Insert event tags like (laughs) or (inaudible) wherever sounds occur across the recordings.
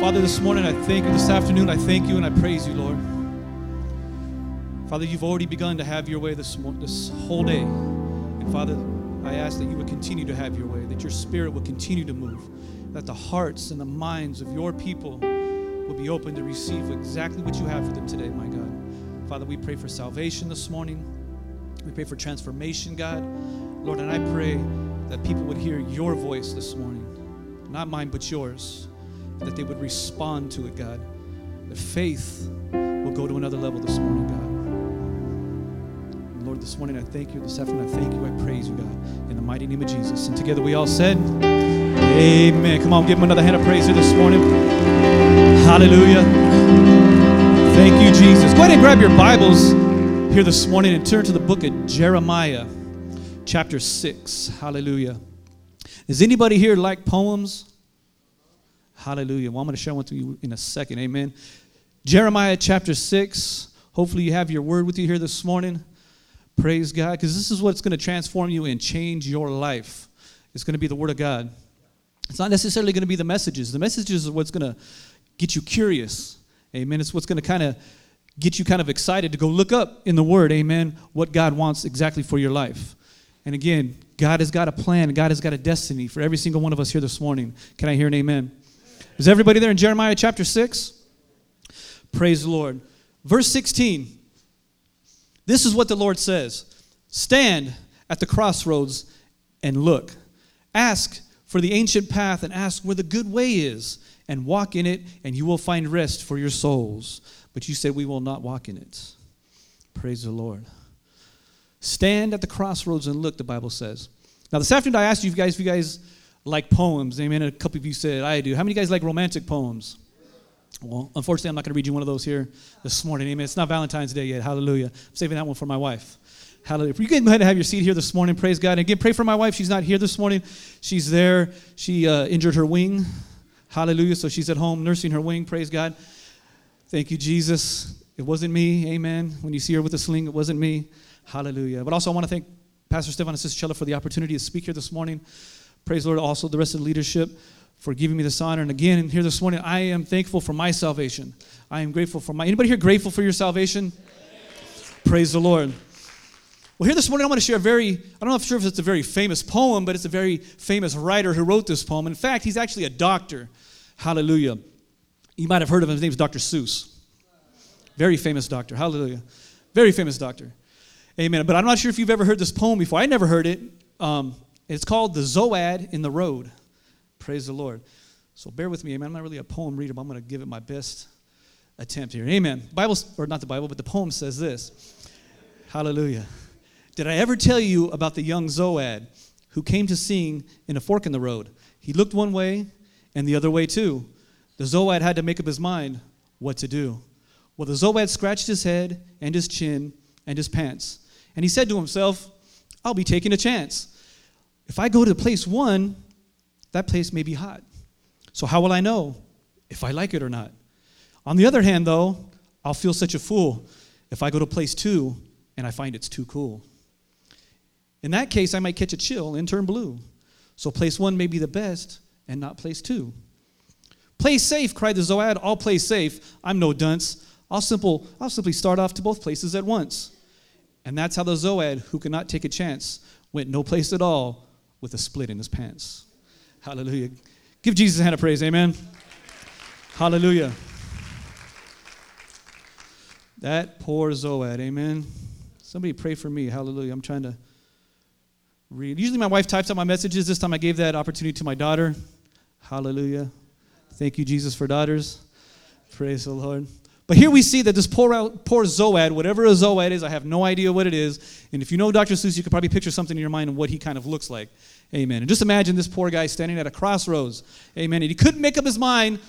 Father, this morning I thank you, this afternoon I thank you and I praise you, Lord. Father, you've already begun to have your way this, this whole day. And Father, I ask that you would continue to have your way, that your spirit would continue to move, that the hearts and the minds of your people will be open to receive exactly what you have for them today, my God. Father, we pray for salvation this morning. We pray for transformation, God. Lord, and I pray that people would hear your voice this morning, not mine, but yours, that they would respond to it, God. That faith will go to another level this morning, God. Lord, this morning I thank you. This afternoon I thank you. I praise you, God. In the mighty name of Jesus. And together we all said, Amen. Come on, give him another hand of praise here this morning. Hallelujah. Thank you, Jesus. Go ahead and grab your Bibles here this morning and turn to the book of Jeremiah, chapter 6. Hallelujah. Is anybody here like poems? Hallelujah. Well, I'm going to share one to you in a second. Amen. Jeremiah chapter 6. Hopefully, you have your word with you here this morning. Praise God, because this is what's going to transform you and change your life. It's going to be the Word of God. It's not necessarily going to be the messages. The messages are what's going to get you curious. Amen. It's what's going to kind of get you kind of excited to go look up in the Word, amen, what God wants exactly for your life. And again, God has got a plan, God has got a destiny for every single one of us here this morning. Can I hear an amen? Is everybody there in Jeremiah chapter 6? Praise the Lord. Verse 16. This is what the Lord says Stand at the crossroads and look. Ask for the ancient path and ask where the good way is, and walk in it, and you will find rest for your souls. But you said, We will not walk in it. Praise the Lord. Stand at the crossroads and look, the Bible says. Now, this afternoon, I asked you guys if you guys like poems. Amen. A couple of you said, I do. How many guys like romantic poems? Well, unfortunately, I'm not going to read you one of those here this morning. Amen. It's not Valentine's Day yet. Hallelujah. I'm saving that one for my wife. Hallelujah. You can go ahead and have your seat here this morning, praise God. And again, pray for my wife. She's not here this morning. She's there. She uh, injured her wing. Hallelujah. So she's at home nursing her wing. Praise God. Thank you, Jesus. It wasn't me. Amen. When you see her with a sling, it wasn't me. Hallelujah. But also, I want to thank Pastor Stefan and Sister Chella for the opportunity to speak here this morning. Praise the Lord. Also, the rest of the leadership for giving me this honor. And again, and here this morning, I am thankful for my salvation. I am grateful for my. Anybody here grateful for your salvation? Praise the Lord. Well, here this morning, I want to share a very, I don't know if sure if it's a very famous poem, but it's a very famous writer who wrote this poem. In fact, he's actually a doctor. Hallelujah. You might have heard of him. His name is Dr. Seuss. Very famous doctor. Hallelujah. Very famous doctor. Amen. But I'm not sure if you've ever heard this poem before. I never heard it. Um, it's called The Zode in the Road. Praise the Lord. So bear with me, amen. I'm not really a poem reader, but I'm going to give it my best attempt here. Amen. Bible, or not the Bible, but the poem says this. Hallelujah. Did I ever tell you about the young Zode who came to sing in a fork in the road? He looked one way and the other way too. The Zode had to make up his mind what to do. Well, the Zode scratched his head and his chin and his pants. And he said to himself, I'll be taking a chance. If I go to place one, that place may be hot. So, how will I know if I like it or not? On the other hand, though, I'll feel such a fool if I go to place two and I find it's too cool. In that case, I might catch a chill and turn blue. So, place one may be the best and not place two. Play safe, cried the Zode. I'll play safe. I'm no dunce. I'll, simple, I'll simply start off to both places at once. And that's how the Zode, who could not take a chance, went no place at all with a split in his pants. Hallelujah. Give Jesus a hand of praise. Amen. Hallelujah. That poor Zode. Amen. Somebody pray for me. Hallelujah. I'm trying to read. Usually my wife types out my messages. This time I gave that opportunity to my daughter. Hallelujah. Thank you, Jesus, for daughters. Praise the Lord. But here we see that this poor, poor Zode, whatever a Zode is, I have no idea what it is. And if you know Dr. Seuss, you could probably picture something in your mind of what he kind of looks like. Amen. And just imagine this poor guy standing at a crossroads. Amen. And he couldn't make up his mind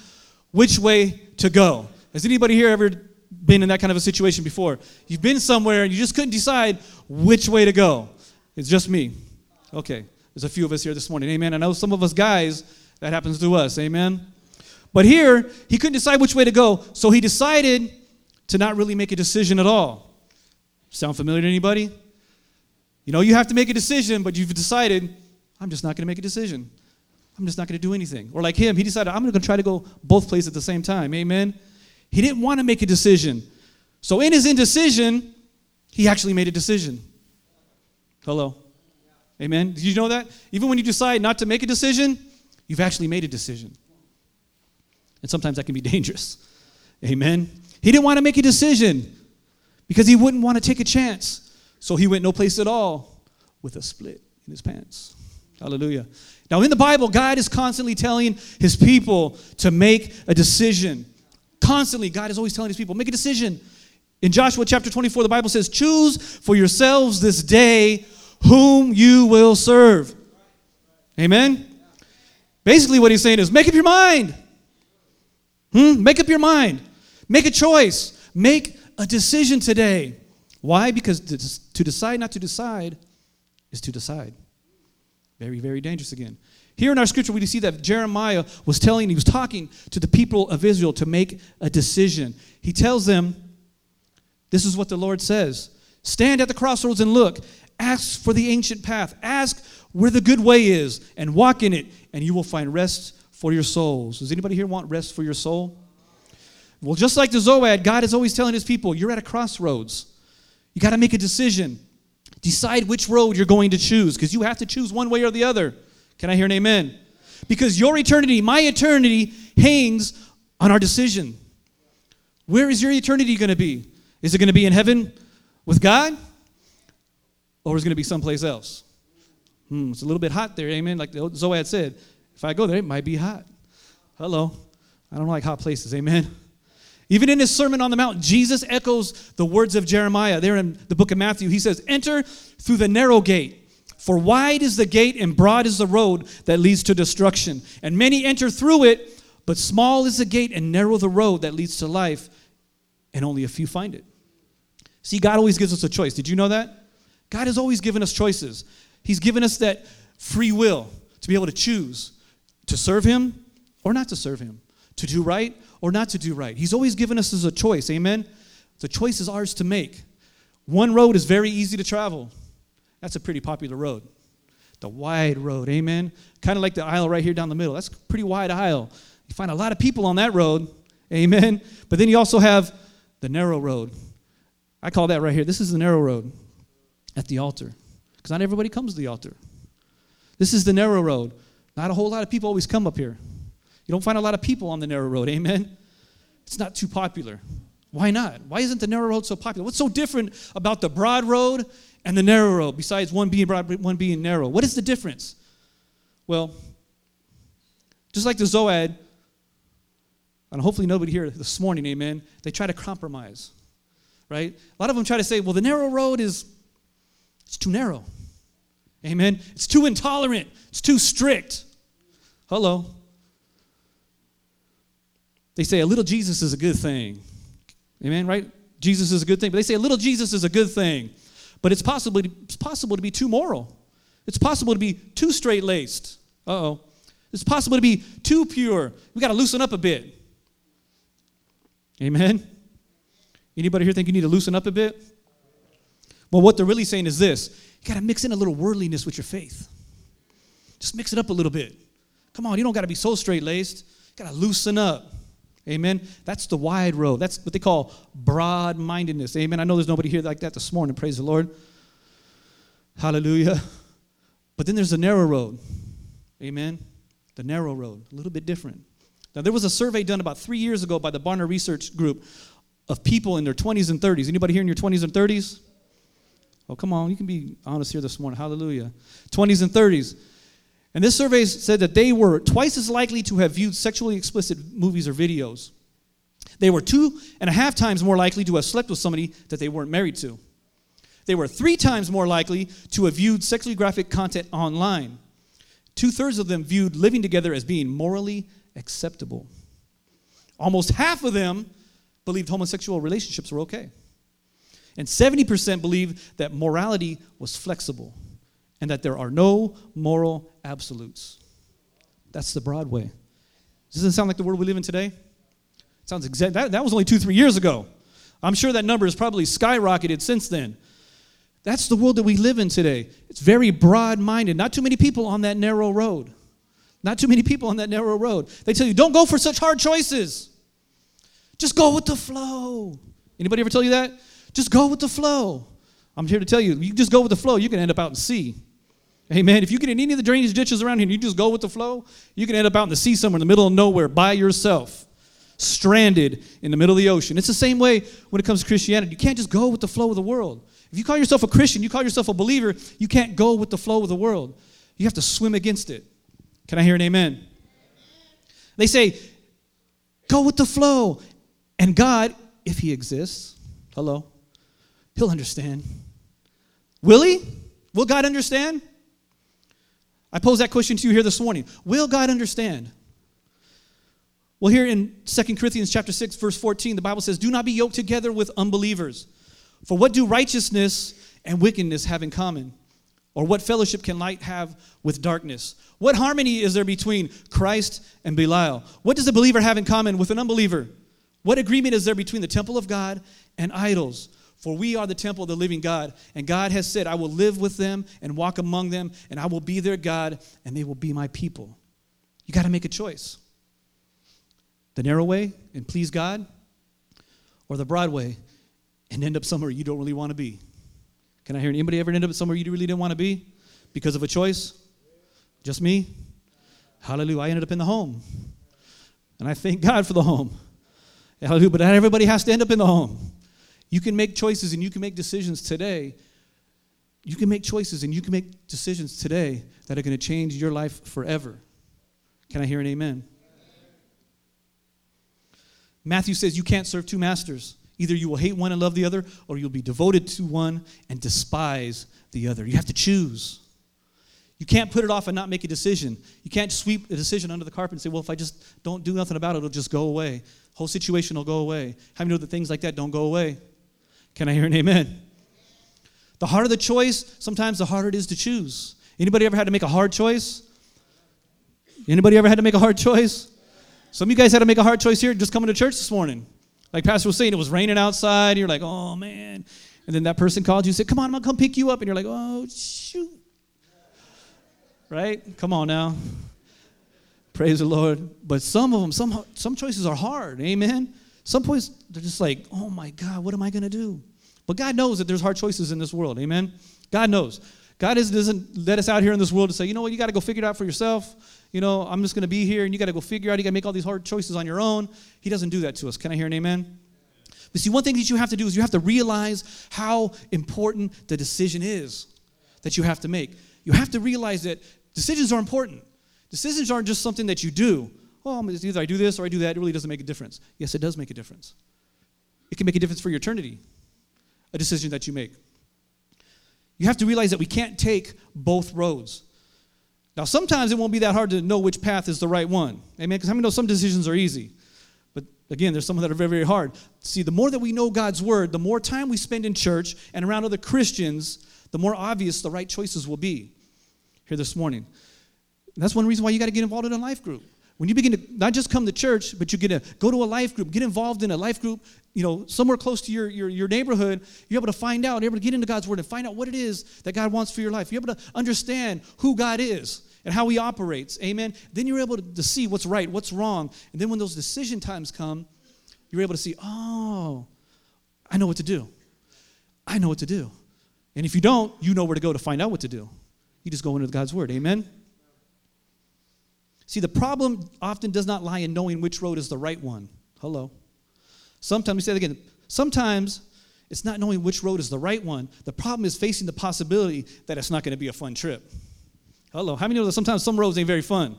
which way to go. Has anybody here ever been in that kind of a situation before? You've been somewhere and you just couldn't decide which way to go. It's just me. Okay. There's a few of us here this morning. Amen. I know some of us guys, that happens to us. Amen. But here, he couldn't decide which way to go, so he decided to not really make a decision at all. Sound familiar to anybody? You know, you have to make a decision, but you've decided I'm just not going to make a decision. I'm just not going to do anything. Or like him, he decided, I'm going to try to go both places at the same time. Amen. He didn't want to make a decision. So in his indecision, he actually made a decision. Hello. Amen. Did you know that? Even when you decide not to make a decision, you've actually made a decision. And sometimes that can be dangerous. Amen. He didn't want to make a decision because he wouldn't want to take a chance. So he went no place at all with a split in his pants. Hallelujah. Now, in the Bible, God is constantly telling his people to make a decision. Constantly, God is always telling his people, make a decision. In Joshua chapter 24, the Bible says, Choose for yourselves this day whom you will serve. Amen? Basically, what he's saying is, make up your mind. Hmm? Make up your mind. Make a choice. Make a decision today. Why? Because to decide not to decide is to decide. Very, very dangerous again. Here in our scripture, we see that Jeremiah was telling, he was talking to the people of Israel to make a decision. He tells them, This is what the Lord says Stand at the crossroads and look. Ask for the ancient path. Ask where the good way is and walk in it, and you will find rest for your souls. Does anybody here want rest for your soul? Well, just like the Zode, God is always telling his people, You're at a crossroads. You got to make a decision. Decide which road you're going to choose because you have to choose one way or the other. Can I hear an amen? Because your eternity, my eternity, hangs on our decision. Where is your eternity going to be? Is it going to be in heaven with God? Or is it going to be someplace else? Hmm, it's a little bit hot there, amen. Like the Zoad said, if I go there, it might be hot. Hello. I don't like hot places, amen. Even in his Sermon on the Mount, Jesus echoes the words of Jeremiah. There in the book of Matthew, he says, Enter through the narrow gate. For wide is the gate and broad is the road that leads to destruction. And many enter through it, but small is the gate and narrow the road that leads to life, and only a few find it. See, God always gives us a choice. Did you know that? God has always given us choices. He's given us that free will to be able to choose to serve Him or not to serve Him, to do right or not to do right. He's always given us as a choice. Amen? The choice is ours to make. One road is very easy to travel. That's a pretty popular road. The wide road. Amen? Kind of like the aisle right here down the middle. That's a pretty wide aisle. You find a lot of people on that road. Amen? But then you also have the narrow road. I call that right here. This is the narrow road at the altar. Because not everybody comes to the altar. This is the narrow road. Not a whole lot of people always come up here. You don't find a lot of people on the narrow road. Amen? It's not too popular. Why not? Why isn't the narrow road so popular? What's so different about the broad road and the narrow road besides one being broad, one being narrow? What is the difference? Well, just like the Zode, and hopefully nobody here this morning, amen, they try to compromise, right? A lot of them try to say, well, the narrow road is it's too narrow. Amen. It's too intolerant. It's too strict. Hello. They say a little Jesus is a good thing. Amen, right? Jesus is a good thing. But they say a little Jesus is a good thing. But it's possible, it's possible to be too moral. It's possible to be too straight laced. Uh oh. It's possible to be too pure. We got to loosen up a bit. Amen? Anybody here think you need to loosen up a bit? Well, what they're really saying is this you got to mix in a little worldliness with your faith. Just mix it up a little bit. Come on, you don't got to be so straight laced. Got to loosen up. Amen. That's the wide road. That's what they call broad mindedness. Amen. I know there's nobody here like that this morning. Praise the Lord. Hallelujah. But then there's the narrow road. Amen. The narrow road, a little bit different. Now, there was a survey done about three years ago by the Barna Research Group of people in their 20s and 30s. Anybody here in your 20s and 30s? Oh, come on. You can be honest here this morning. Hallelujah. 20s and 30s. And this survey said that they were twice as likely to have viewed sexually explicit movies or videos. They were two and a half times more likely to have slept with somebody that they weren't married to. They were three times more likely to have viewed sexually graphic content online. Two thirds of them viewed living together as being morally acceptable. Almost half of them believed homosexual relationships were okay. And 70% believe that morality was flexible and that there are no moral absolutes. That's the Broadway. Doesn't sound like the world we live in today? It sounds exact. That, that was only two, three years ago. I'm sure that number has probably skyrocketed since then. That's the world that we live in today. It's very broad minded. Not too many people on that narrow road. Not too many people on that narrow road. They tell you, don't go for such hard choices. Just go with the flow. Anybody ever tell you that? Just go with the flow. I'm here to tell you, you just go with the flow, you can end up out in sea. Amen. If you get in any of the drainage ditches around here and you just go with the flow, you can end up out in the sea somewhere in the middle of nowhere by yourself, stranded in the middle of the ocean. It's the same way when it comes to Christianity. You can't just go with the flow of the world. If you call yourself a Christian, you call yourself a believer, you can't go with the flow of the world. You have to swim against it. Can I hear an amen? They say, go with the flow. And God, if He exists, hello, He'll understand. Will He? Will God understand? I pose that question to you here this morning. Will God understand? Well, here in 2 Corinthians chapter 6, verse 14, the Bible says, Do not be yoked together with unbelievers. For what do righteousness and wickedness have in common? Or what fellowship can light have with darkness? What harmony is there between Christ and Belial? What does a believer have in common with an unbeliever? What agreement is there between the temple of God and idols? For we are the temple of the living God. And God has said, I will live with them and walk among them, and I will be their God, and they will be my people. You got to make a choice the narrow way and please God, or the broad way and end up somewhere you don't really want to be. Can I hear anybody ever end up somewhere you really didn't want to be because of a choice? Just me? Hallelujah. I ended up in the home. And I thank God for the home. Hallelujah. But not everybody has to end up in the home. You can make choices and you can make decisions today. You can make choices and you can make decisions today that are going to change your life forever. Can I hear an amen? Matthew says you can't serve two masters. Either you will hate one and love the other, or you'll be devoted to one and despise the other. You have to choose. You can't put it off and not make a decision. You can't sweep a decision under the carpet and say, well, if I just don't do nothing about it, it'll just go away. Whole situation will go away. How many know that things like that don't go away? Can I hear an amen? The harder the choice, sometimes the harder it is to choose. Anybody ever had to make a hard choice? Anybody ever had to make a hard choice? Some of you guys had to make a hard choice here just coming to church this morning. Like Pastor was saying, it was raining outside. You're like, oh man. And then that person called you and said, come on, I'm going to come pick you up. And you're like, oh, shoot. Right? Come on now. Praise the Lord. But some of them, some, some choices are hard. Amen. Some points, they're just like, oh my God, what am I going to do? But God knows that there's hard choices in this world. Amen. God knows. God doesn't let us out here in this world to say, you know what, you got to go figure it out for yourself. You know, I'm just going to be here and you got to go figure out, you got to make all these hard choices on your own. He doesn't do that to us. Can I hear an amen? But see, one thing that you have to do is you have to realize how important the decision is that you have to make. You have to realize that decisions are important. Decisions aren't just something that you do. Oh, either I do this or I do that. It really doesn't make a difference. Yes, it does make a difference. It can make a difference for your eternity, a decision that you make. You have to realize that we can't take both roads. Now, sometimes it won't be that hard to know which path is the right one. Amen? Because how many know some decisions are easy? But again, there's some that are very, very hard. See, the more that we know God's word, the more time we spend in church and around other Christians, the more obvious the right choices will be here this morning. And that's one reason why you got to get involved in a life group. When you begin to not just come to church, but you get to go to a life group, get involved in a life group, you know, somewhere close to your, your, your neighborhood, you're able to find out, you're able to get into God's word and find out what it is that God wants for your life. You're able to understand who God is and how he operates. Amen. Then you're able to, to see what's right, what's wrong. And then when those decision times come, you're able to see, oh, I know what to do. I know what to do. And if you don't, you know where to go to find out what to do. You just go into God's word. Amen. See, the problem often does not lie in knowing which road is the right one. Hello. Sometimes, we say it again, sometimes it's not knowing which road is the right one. The problem is facing the possibility that it's not going to be a fun trip. Hello. How many know that sometimes some roads ain't very fun?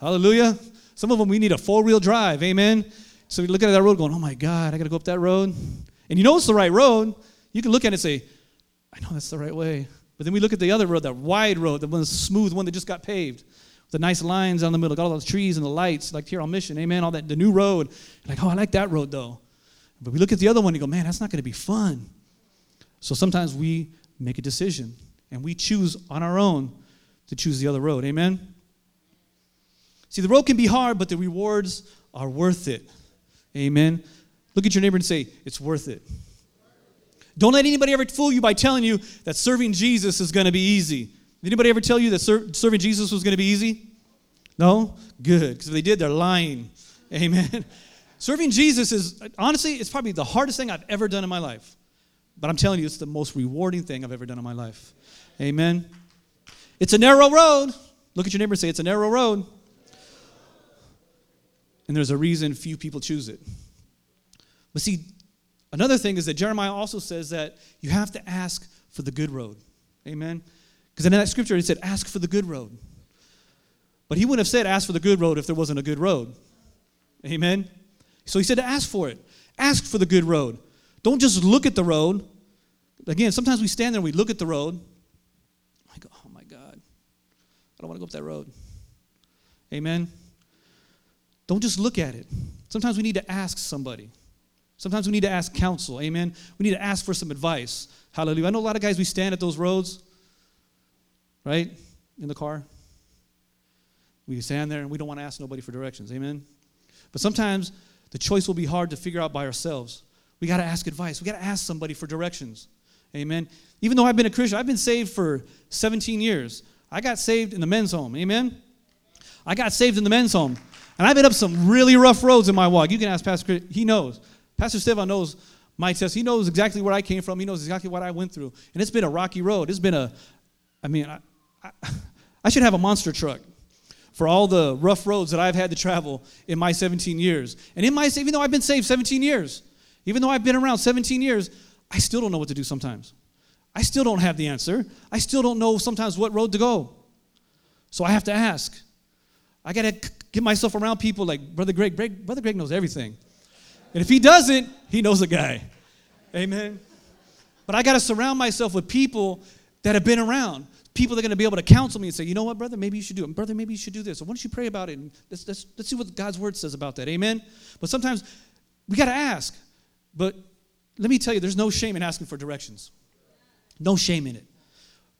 Hallelujah. Some of them we need a four wheel drive. Amen. So we look at that road going, oh my God, I got to go up that road. And you know it's the right road. You can look at it and say, I know that's the right way. But then we look at the other road, that wide road, the one smooth one that just got paved. The nice lines down the middle, got all those trees and the lights, like here on Mission, amen. All that, the new road. Like, oh, I like that road though. But we look at the other one and go, man, that's not going to be fun. So sometimes we make a decision and we choose on our own to choose the other road. Amen? See, the road can be hard, but the rewards are worth it. Amen? Look at your neighbor and say, It's worth it. Don't let anybody ever fool you by telling you that serving Jesus is going to be easy. Did anybody ever tell you that ser- serving Jesus was going to be easy? No? Good. Because if they did, they're lying. Amen. (laughs) Serving Jesus is, honestly, it's probably the hardest thing I've ever done in my life. But I'm telling you, it's the most rewarding thing I've ever done in my life. Amen. It's a narrow road. Look at your neighbor and say, It's a narrow road. And there's a reason few people choose it. But see, another thing is that Jeremiah also says that you have to ask for the good road. Amen. Because in that scripture, it said, Ask for the good road. But he wouldn't have said, Ask for the good road if there wasn't a good road. Amen. So he said to ask for it. Ask for the good road. Don't just look at the road. Again, sometimes we stand there and we look at the road. Oh I go, oh my God, I don't want to go up that road. Amen. Don't just look at it. Sometimes we need to ask somebody. Sometimes we need to ask counsel. Amen. We need to ask for some advice. Hallelujah. I know a lot of guys, we stand at those roads, right? In the car. We stand there and we don't want to ask nobody for directions. Amen. But sometimes the choice will be hard to figure out by ourselves. We got to ask advice. We got to ask somebody for directions. Amen. Even though I've been a Christian, I've been saved for 17 years. I got saved in the men's home. Amen. I got saved in the men's home. And I've been up some really rough roads in my walk. You can ask Pastor Chris. He knows. Pastor Stefan knows my test. He knows exactly where I came from. He knows exactly what I went through. And it's been a rocky road. It's been a, I mean, I, I, I should have a monster truck for all the rough roads that I've had to travel in my 17 years. And in my, even though I've been saved 17 years, even though I've been around 17 years, I still don't know what to do sometimes. I still don't have the answer. I still don't know sometimes what road to go. So I have to ask. I got to get myself around people like Brother Greg. Greg. Brother Greg knows everything. And if he doesn't, he knows a guy. Amen. But I got to surround myself with people that have been around people that are going to be able to counsel me and say, you know what, brother, maybe you should do it. Brother, maybe you should do this. Why don't you pray about it? And let's, let's, let's see what God's word says about that. Amen? But sometimes we got to ask. But let me tell you, there's no shame in asking for directions. No shame in it.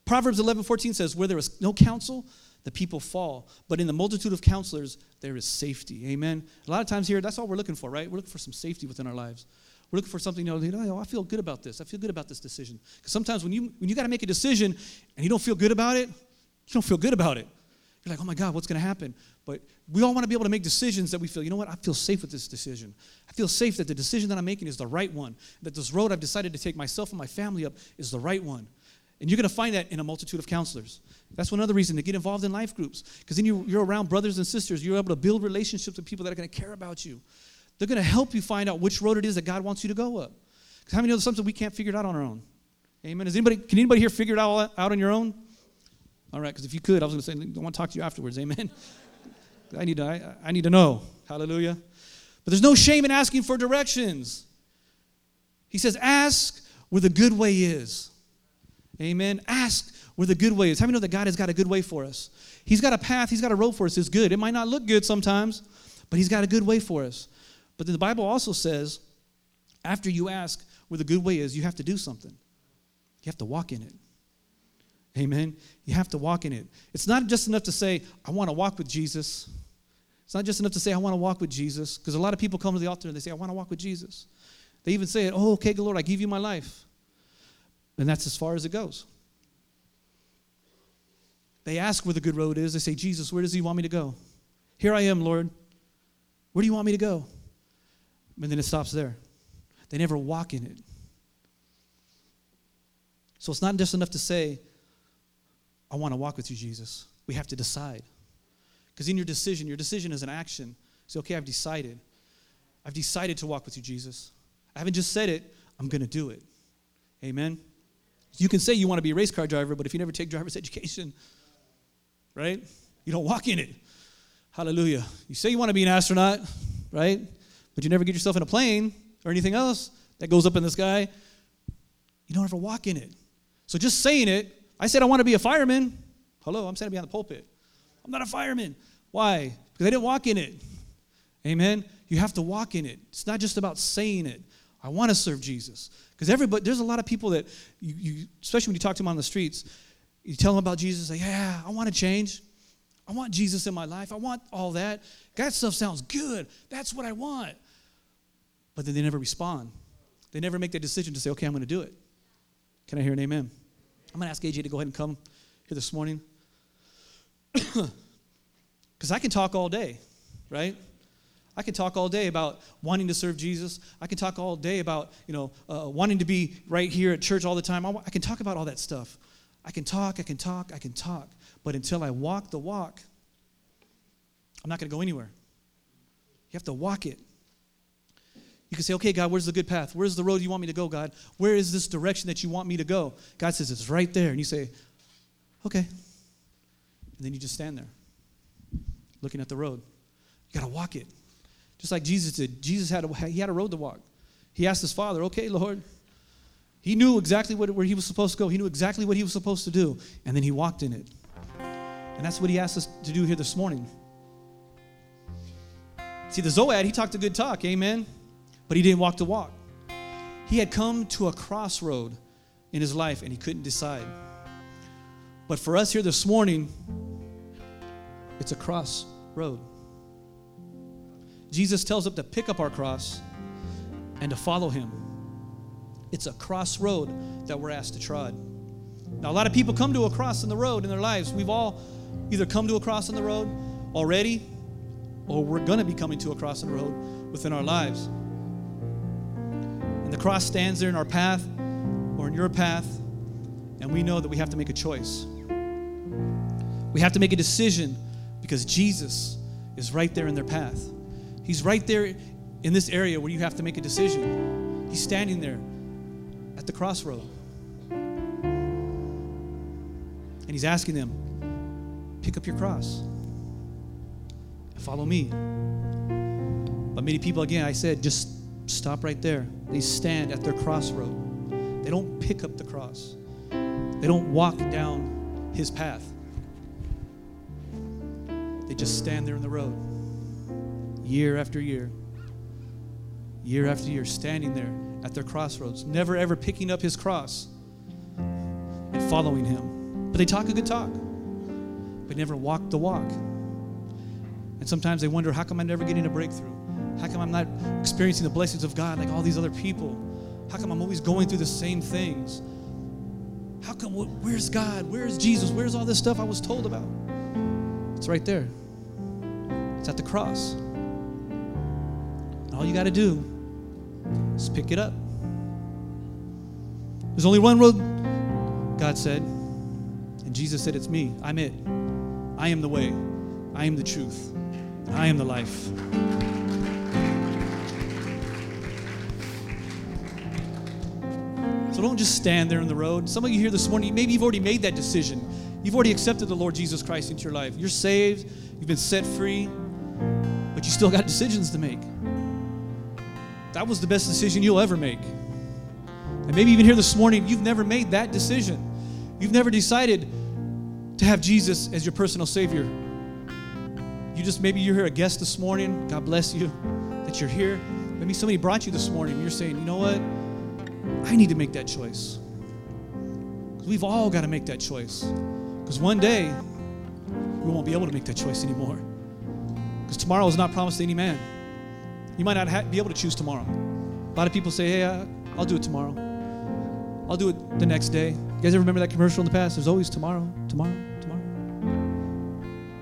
Proverbs 11, 14 says, where there is no counsel, the people fall. But in the multitude of counselors, there is safety. Amen? A lot of times here, that's all we're looking for, right? We're looking for some safety within our lives. We're looking for something, you know, oh, I feel good about this. I feel good about this decision. Because sometimes when you, when you got to make a decision and you don't feel good about it, you don't feel good about it. You're like, oh my God, what's going to happen? But we all want to be able to make decisions that we feel, you know what, I feel safe with this decision. I feel safe that the decision that I'm making is the right one, that this road I've decided to take myself and my family up is the right one. And you're going to find that in a multitude of counselors. That's one other reason to get involved in life groups, because then you, you're around brothers and sisters. You're able to build relationships with people that are going to care about you. They're going to help you find out which road it is that God wants you to go up. Because how many know there's something we can't figure it out on our own? Amen. Is anybody, can anybody here figure it all out on your own? All right, because if you could, I was going to say, I want to talk to you afterwards. Amen. (laughs) I need to, I, I need to know. Hallelujah. But there's no shame in asking for directions. He says, ask where the good way is. Amen. Ask where the good way is. How many know that God has got a good way for us? He's got a path, He's got a road for us. It's good. It might not look good sometimes, but He's got a good way for us. But then the Bible also says, after you ask where the good way is, you have to do something. You have to walk in it. Amen. You have to walk in it. It's not just enough to say, I want to walk with Jesus. It's not just enough to say, I want to walk with Jesus. Because a lot of people come to the altar and they say, I want to walk with Jesus. They even say oh, okay, good Lord, I give you my life. And that's as far as it goes. They ask where the good road is. They say, Jesus, where does he want me to go? Here I am, Lord. Where do you want me to go? And then it stops there. They never walk in it. So it's not just enough to say, I want to walk with you, Jesus. We have to decide. Because in your decision, your decision is an action. Say, okay, I've decided. I've decided to walk with you, Jesus. I haven't just said it, I'm going to do it. Amen. You can say you want to be a race car driver, but if you never take driver's (laughs) education, right? You don't walk in it. Hallelujah. You say you want to be an astronaut, right? But you never get yourself in a plane or anything else that goes up in the sky. You don't ever walk in it. So just saying it, I said I want to be a fireman. Hello, I'm standing behind the pulpit. I'm not a fireman. Why? Because I didn't walk in it. Amen. You have to walk in it. It's not just about saying it. I want to serve Jesus. Because everybody, there's a lot of people that you, you, especially when you talk to them on the streets, you tell them about Jesus, say, Yeah, I want to change. I want Jesus in my life. I want all that. That stuff sounds good. That's what I want. But then they never respond. They never make that decision to say, okay, I'm going to do it. Can I hear an amen? I'm going to ask AJ to go ahead and come here this morning. (coughs) Because I can talk all day, right? I can talk all day about wanting to serve Jesus. I can talk all day about, you know, uh, wanting to be right here at church all the time. I can talk about all that stuff. I can talk, I can talk, I can talk. But until I walk the walk, I'm not going to go anywhere. You have to walk it. You can say, okay, God, where's the good path? Where's the road you want me to go, God? Where is this direction that you want me to go? God says, it's right there. And you say, okay. And then you just stand there, looking at the road. You got to walk it. Just like Jesus did. Jesus had a, he had a road to walk. He asked his father, okay, Lord. He knew exactly what, where he was supposed to go. He knew exactly what he was supposed to do. And then he walked in it. And that's what he asked us to do here this morning. See, the Zode, he talked a good talk, amen, but he didn't walk the walk. He had come to a crossroad in his life and he couldn't decide. But for us here this morning, it's a crossroad. Jesus tells us to pick up our cross and to follow him. It's a crossroad that we're asked to trod. Now, a lot of people come to a cross in the road in their lives. We've all either come to a cross in the road already or we're going to be coming to a cross in the road within our lives. The cross stands there in our path or in your path, and we know that we have to make a choice. We have to make a decision because Jesus is right there in their path. He's right there in this area where you have to make a decision. He's standing there at the crossroad. And he's asking them, pick up your cross and follow me. But many people, again, I said, just stop right there. They stand at their crossroad. They don't pick up the cross, they don't walk down his path. They just stand there in the road, year after year, year after year, standing there at their crossroads, never ever picking up his cross and following him. But they talk a good talk, but never walk the walk. And sometimes they wonder, how come I'm never getting a breakthrough? How come I'm not experiencing the blessings of God like all these other people? How come I'm always going through the same things? How come, where's God? Where's Jesus? Where's all this stuff I was told about? It's right there. It's at the cross. And all you got to do is pick it up. There's only one road, God said. And Jesus said, It's me. I'm it. I am the way. I am the truth. I am the life. Don't just stand there in the road. Some of you here this morning, maybe you've already made that decision. You've already accepted the Lord Jesus Christ into your life. You're saved, you've been set free, but you still got decisions to make. That was the best decision you'll ever make. And maybe even here this morning, you've never made that decision. You've never decided to have Jesus as your personal Savior you just maybe you're here a guest this morning. God bless you that you're here. Maybe somebody brought you this morning. You're saying, you know what? I need to make that choice. We've all got to make that choice. Because one day, we won't be able to make that choice anymore. Because tomorrow is not promised to any man. You might not ha- be able to choose tomorrow. A lot of people say, hey, uh, I'll do it tomorrow. I'll do it the next day. You guys ever remember that commercial in the past? There's always tomorrow, tomorrow, tomorrow.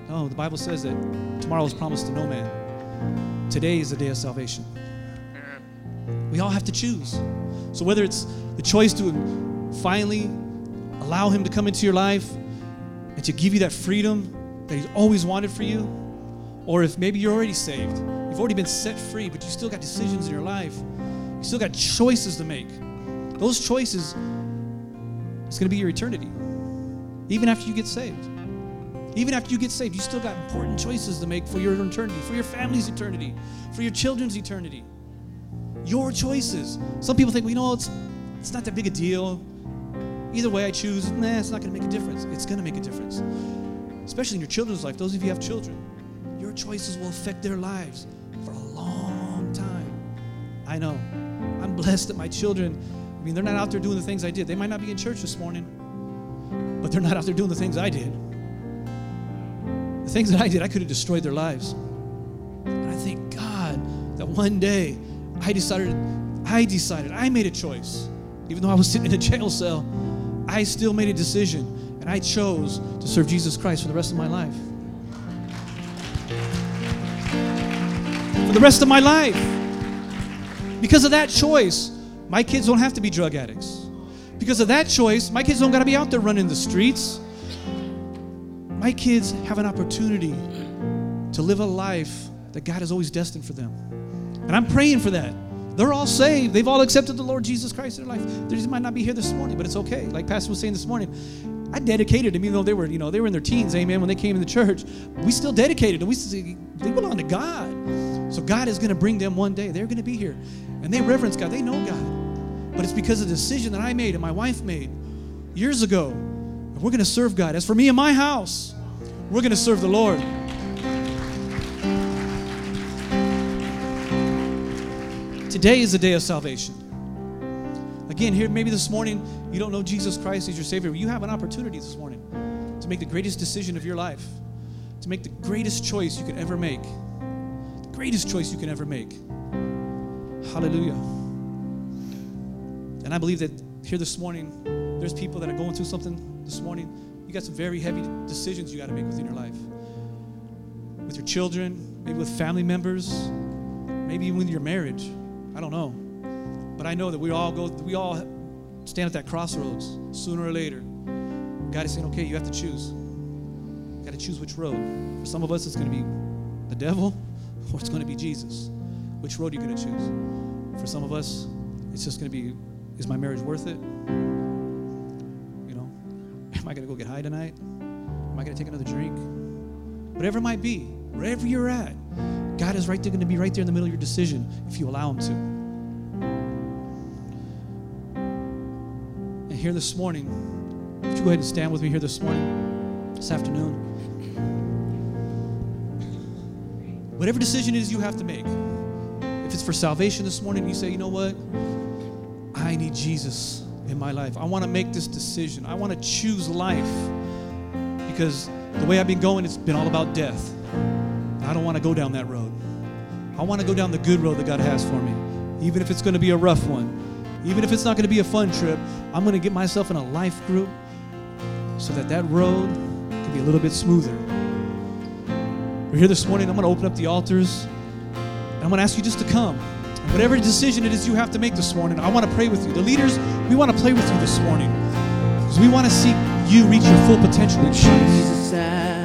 no, the Bible says that tomorrow is promised to no man. Today is the day of salvation. We all have to choose. So whether it's the choice to finally allow him to come into your life and to give you that freedom that he's always wanted for you, or if maybe you're already saved, you've already been set free, but you still got decisions in your life, you still got choices to make. Those choices, it's going to be your eternity, even after you get saved. Even after you get saved, you still got important choices to make for your eternity, for your family's eternity, for your children's eternity. Your choices. Some people think, well, you know, it's, it's not that big a deal. Either way I choose, nah, it's not going to make a difference. It's going to make a difference. Especially in your children's life. Those of you have children, your choices will affect their lives for a long time. I know. I'm (laughs) blessed that my children, I mean, they're not out there doing the things I did. They might not be in church this morning, but they're not out there doing the things I did. The things that I did, I could have destroyed their lives. And I thank God that one day I decided, I decided, I made a choice. Even though I was sitting in a jail cell, I still made a decision and I chose to serve Jesus Christ for the rest of my life. For the rest of my life. Because of that choice, my kids don't have to be drug addicts. Because of that choice, my kids don't got to be out there running the streets. My kids have an opportunity to live a life that God has always destined for them. And I'm praying for that. They're all saved. They've all accepted the Lord Jesus Christ in their life. They just might not be here this morning, but it's okay. Like Pastor was saying this morning, I dedicated them, even though they were, you know, they were in their teens, amen, when they came in the church. We still dedicated them. We they belong to God. So God is going to bring them one day. They're going to be here. And they reverence God. They know God. But it's because of the decision that I made and my wife made years ago. We're going to serve God. As for me and my house, we're going to serve the Lord. Today is the day of salvation. Again, here, maybe this morning you don't know Jesus Christ as your Savior. You have an opportunity this morning to make the greatest decision of your life, to make the greatest choice you could ever make. The greatest choice you can ever make. Hallelujah. And I believe that here this morning, there's people that are going through something this morning. You got some very heavy decisions you got to make within your life. With your children, maybe with family members, maybe even with your marriage. I don't know. But I know that we all go, we all stand at that crossroads sooner or later. God is saying, okay, you have to choose. You got to choose which road. For some of us, it's going to be the devil (laughs) or it's going to be Jesus. Which road are you going to choose? For some of us, it's just going to be, is my marriage worth it? You know, (laughs) am I going to go get high tonight? Am I going to take another drink? Whatever it might be, wherever you're at, God is right there going to be right there in the middle of your decision if you allow Him to. And here this morning, would you go ahead and stand with me here this morning, this afternoon? Whatever decision it is you have to make, if it's for salvation this morning, you say, you know what? I need Jesus in my life. I want to make this decision. I want to choose life because the way I've been going, it's been all about death. I don't want to go down that road. I want to go down the good road that God has for me, even if it's going to be a rough one. Even if it's not going to be a fun trip, I'm going to get myself in a life group so that that road can be a little bit smoother. We're here this morning. I'm going to open up the altars. And I'm going to ask you just to come. Whatever decision it is you have to make this morning, I want to pray with you. The leaders, we want to pray with you this morning because we want to see you reach your full potential in Jesus.